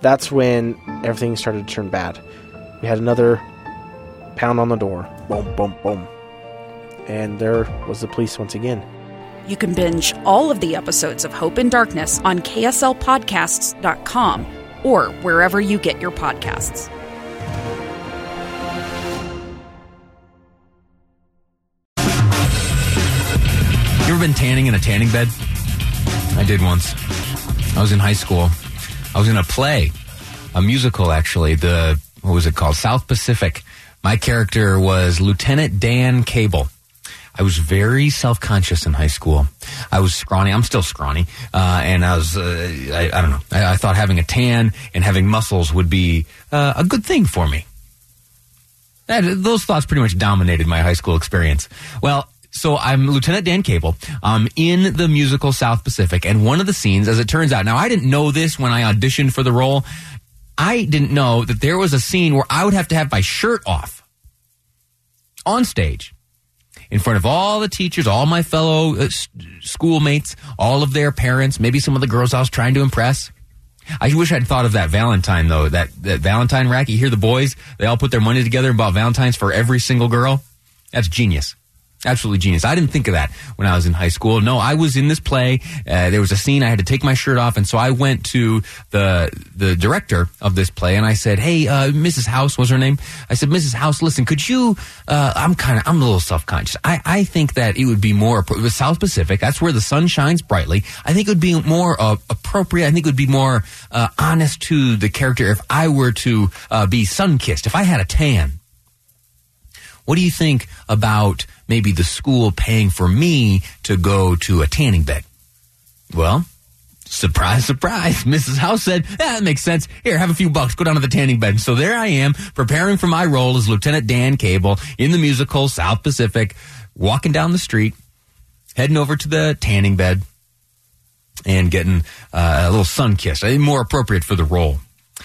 That's when everything started to turn bad. We had another pound on the door. Boom, boom, boom. And there was the police once again. You can binge all of the episodes of Hope and Darkness on KSLPodcasts.com or wherever you get your podcasts. You ever been tanning in a tanning bed? I did once. I was in high school. I was in a play, a musical actually. The what was it called? South Pacific. My character was Lieutenant Dan Cable. I was very self conscious in high school. I was scrawny. I'm still scrawny, uh, and I was uh, I, I, don't know. I, I, thought having a tan and having muscles would be uh, a good thing for me. That, those thoughts pretty much dominated my high school experience. Well, so I'm Lieutenant Dan Cable. I'm in the musical South Pacific, and one of the scenes, as it turns out, now I didn't know this when I auditioned for the role. I didn't know that there was a scene where I would have to have my shirt off on stage in front of all the teachers, all my fellow uh, schoolmates, all of their parents, maybe some of the girls I was trying to impress. I wish I'd thought of that Valentine though. That that Valentine rack. You hear the boys? They all put their money together and bought Valentines for every single girl. That's genius. Absolutely genius. I didn't think of that when I was in high school. No, I was in this play. Uh, there was a scene I had to take my shirt off, and so I went to the the director of this play and I said, "Hey, uh, Mrs. House was her name." I said, "Mrs. House, listen, could you? Uh, I'm kind of I'm a little self conscious. I I think that it would be more South Pacific. That's where the sun shines brightly. I think it would be more uh, appropriate. I think it would be more uh, honest to the character if I were to uh, be sun kissed. If I had a tan." What do you think about maybe the school paying for me to go to a tanning bed? Well, surprise, surprise. Mrs. House said, that makes sense. Here, have a few bucks. Go down to the tanning bed. So there I am, preparing for my role as Lieutenant Dan Cable in the musical South Pacific, walking down the street, heading over to the tanning bed and getting uh, a little sun kiss. More appropriate for the role.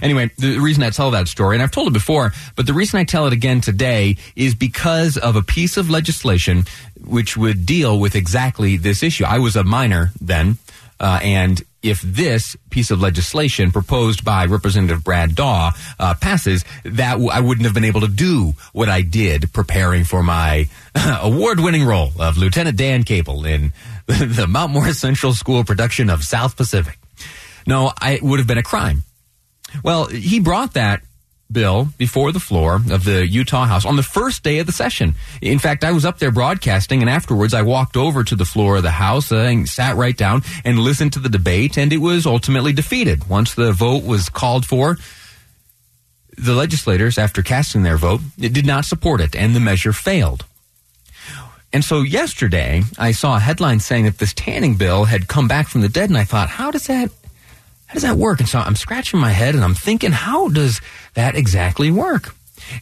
Anyway, the reason I tell that story, and I've told it before, but the reason I tell it again today is because of a piece of legislation which would deal with exactly this issue. I was a minor then, uh, and if this piece of legislation proposed by Representative Brad Daw uh, passes, that w- I wouldn't have been able to do what I did preparing for my award-winning role of Lieutenant Dan Cable in the Mount Morris Central School production of South Pacific. No, I, it would have been a crime. Well, he brought that bill before the floor of the Utah House on the first day of the session. In fact, I was up there broadcasting, and afterwards I walked over to the floor of the House uh, and sat right down and listened to the debate, and it was ultimately defeated. Once the vote was called for, the legislators, after casting their vote, did not support it, and the measure failed. And so yesterday, I saw a headline saying that this tanning bill had come back from the dead, and I thought, how does that how does that work? And so I'm scratching my head and I'm thinking, how does that exactly work?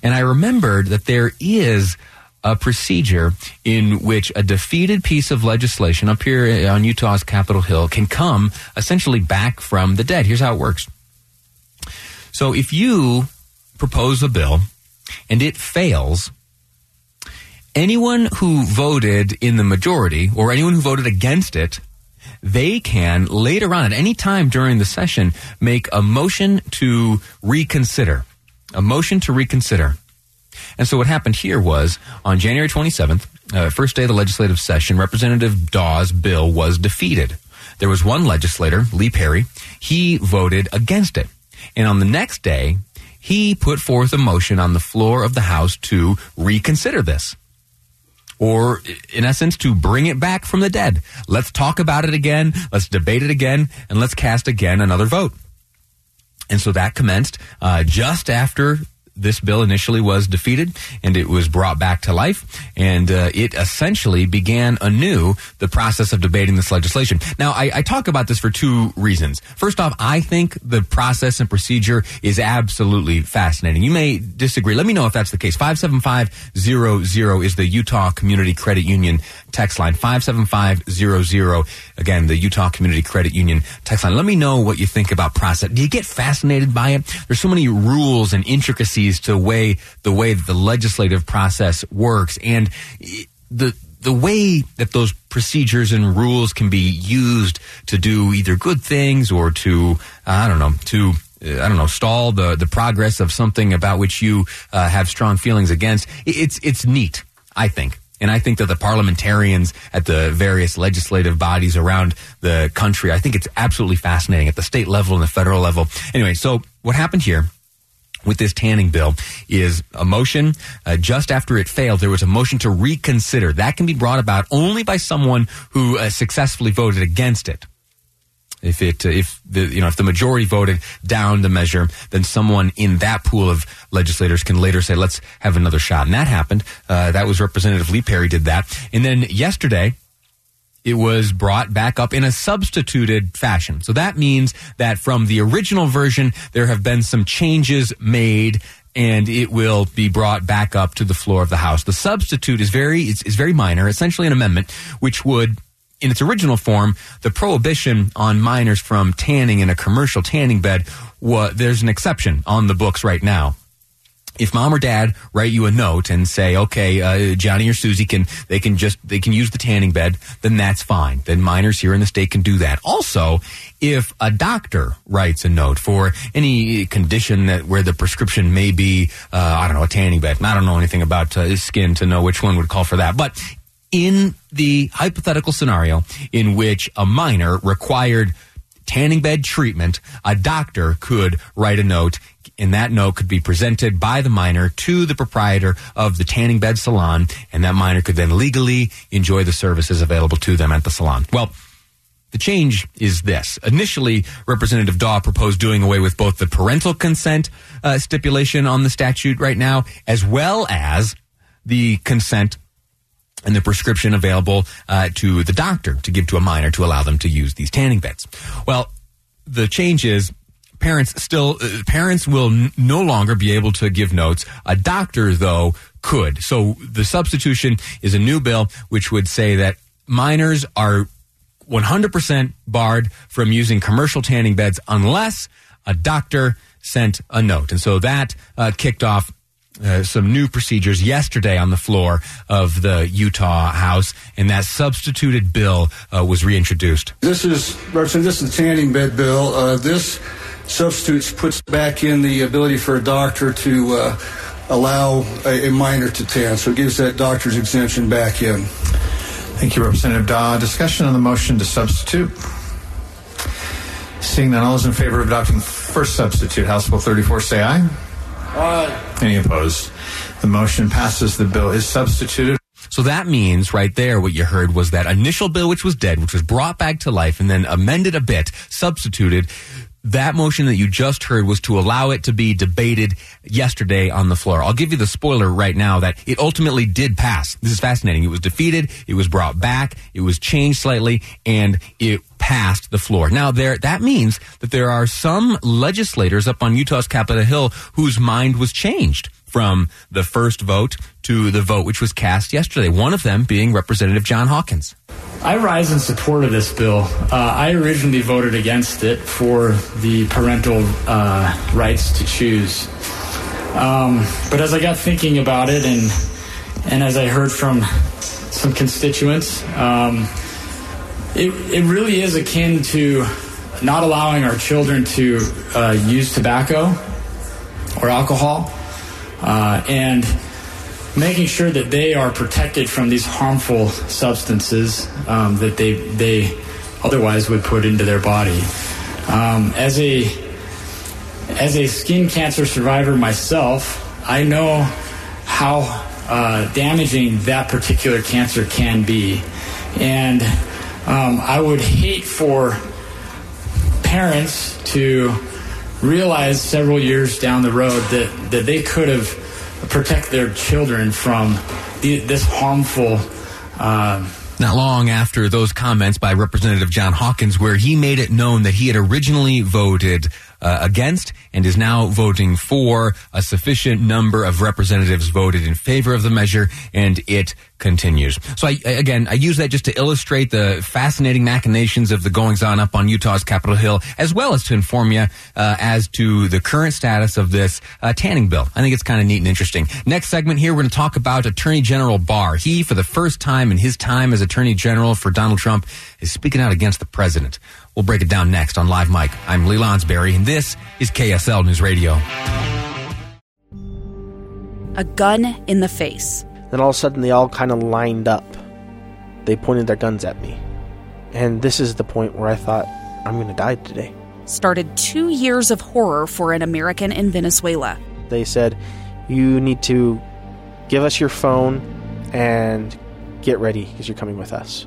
And I remembered that there is a procedure in which a defeated piece of legislation up here on Utah's Capitol Hill can come essentially back from the dead. Here's how it works. So if you propose a bill and it fails, anyone who voted in the majority or anyone who voted against it they can later on at any time during the session make a motion to reconsider. A motion to reconsider. And so what happened here was on January 27th, uh, first day of the legislative session, Representative Daw's bill was defeated. There was one legislator, Lee Perry, he voted against it. And on the next day, he put forth a motion on the floor of the House to reconsider this or in essence to bring it back from the dead. Let's talk about it again. Let's debate it again and let's cast again another vote. And so that commenced uh, just after this bill initially was defeated and it was brought back to life and uh, it essentially began anew the process of debating this legislation. Now, I, I, talk about this for two reasons. First off, I think the process and procedure is absolutely fascinating. You may disagree. Let me know if that's the case. 57500 is the Utah Community Credit Union text line. 57500. Again, the Utah Community Credit Union text line. Let me know what you think about process. Do you get fascinated by it? There's so many rules and intricacies to way the way that the legislative process works and the the way that those procedures and rules can be used to do either good things or to I don't know to I don't know, stall the, the progress of something about which you uh, have strong feelings against. It's, it's neat, I think. And I think that the parliamentarians at the various legislative bodies around the country, I think it's absolutely fascinating at the state level and the federal level. Anyway, so what happened here with this tanning bill is a motion uh, just after it failed there was a motion to reconsider that can be brought about only by someone who uh, successfully voted against it if it, uh, if the, you know, if the majority voted down the measure, then someone in that pool of legislators can later say, let's have another shot. And that happened. Uh, that was Representative Lee Perry did that. And then yesterday, it was brought back up in a substituted fashion. So that means that from the original version, there have been some changes made and it will be brought back up to the floor of the House. The substitute is very, is, very minor, essentially an amendment, which would in its original form, the prohibition on minors from tanning in a commercial tanning bed, was, there's an exception on the books right now. If mom or dad write you a note and say, okay, uh, Johnny or Susie can, they can just, they can use the tanning bed, then that's fine. Then minors here in the state can do that. Also, if a doctor writes a note for any condition that where the prescription may be, uh, I don't know, a tanning bed. I don't know anything about uh, skin to know which one would call for that. But in the hypothetical scenario in which a minor required tanning bed treatment, a doctor could write a note and that note could be presented by the minor to the proprietor of the tanning bed salon, and that minor could then legally enjoy the services available to them at the salon. Well, the change is this. Initially, Representative Daw proposed doing away with both the parental consent uh, stipulation on the statute right now, as well as the consent and the prescription available uh, to the doctor to give to a minor to allow them to use these tanning beds. Well, the change is parents still uh, parents will n- no longer be able to give notes. A doctor though could. So the substitution is a new bill which would say that minors are 100% barred from using commercial tanning beds unless a doctor sent a note. And so that uh, kicked off uh, some new procedures yesterday on the floor of the Utah House, and that substituted bill uh, was reintroduced. This is, Representative, this is the tanning bed bill. Uh, this substitutes puts back in the ability for a doctor to uh, allow a, a, minor to tan, so it gives that doctor's exemption back in. Thank you, Representative Daw. Discussion on the motion to substitute. Seeing none, all those in favor of adopting first substitute, House Bill 34, say aye. Aye. Any opposed? The motion passes. The bill is substituted. So that means right there what you heard was that initial bill which was dead, which was brought back to life and then amended a bit, substituted. That motion that you just heard was to allow it to be debated yesterday on the floor. I'll give you the spoiler right now that it ultimately did pass. This is fascinating. It was defeated, it was brought back, it was changed slightly, and it passed the floor. Now there that means that there are some legislators up on Utah's Capitol Hill whose mind was changed from the first vote to the vote which was cast yesterday. One of them being Representative Jon Hawkins. I rise in support of this bill. Uh, I originally voted against it for the parental uh, rights to choose. Um, but as I got thinking about it and and as I heard from some constituents, um, it, it really is akin to not allowing our children to uh, use tobacco or alcohol uh, and making sure that they are protected from these harmful substances um, that they they otherwise would put into their body. Um, as a as a skin cancer survivor myself, I know how uh, damaging that particular cancer can be, and um, I would hate for parents to realized several years down the road that, that they could have protected their children from the, this harmful. Uh, not long after those comments by Representative Jon Hawkins, where he made it known that he had originally voted uh, against and is now voting for. A sufficient number of representatives voted in favor of the measure, and it continues. So I, again, I use that just to illustrate the fascinating machinations of the goings on up on Utah's Capitol Hill, as well as to inform you uh, as to the current status of this uh, tanning bill. I think it's kind of neat and interesting. Next segment here, we're going to talk about Attorney General Barr. He, for the first time in his time as Attorney General for Donald Trump, is speaking out against the president. We'll break it down next on Live Mic. I'm Lee Lonsberry, and this is KSL News Radio. A gun in the face. Then all of a sudden, they all kind of lined up. They pointed their guns at me. And this is the point where I thought, I'm going to die today. Started two years of horror for an American in Venezuela. They said, You need to give us your phone and get ready because you're coming with us.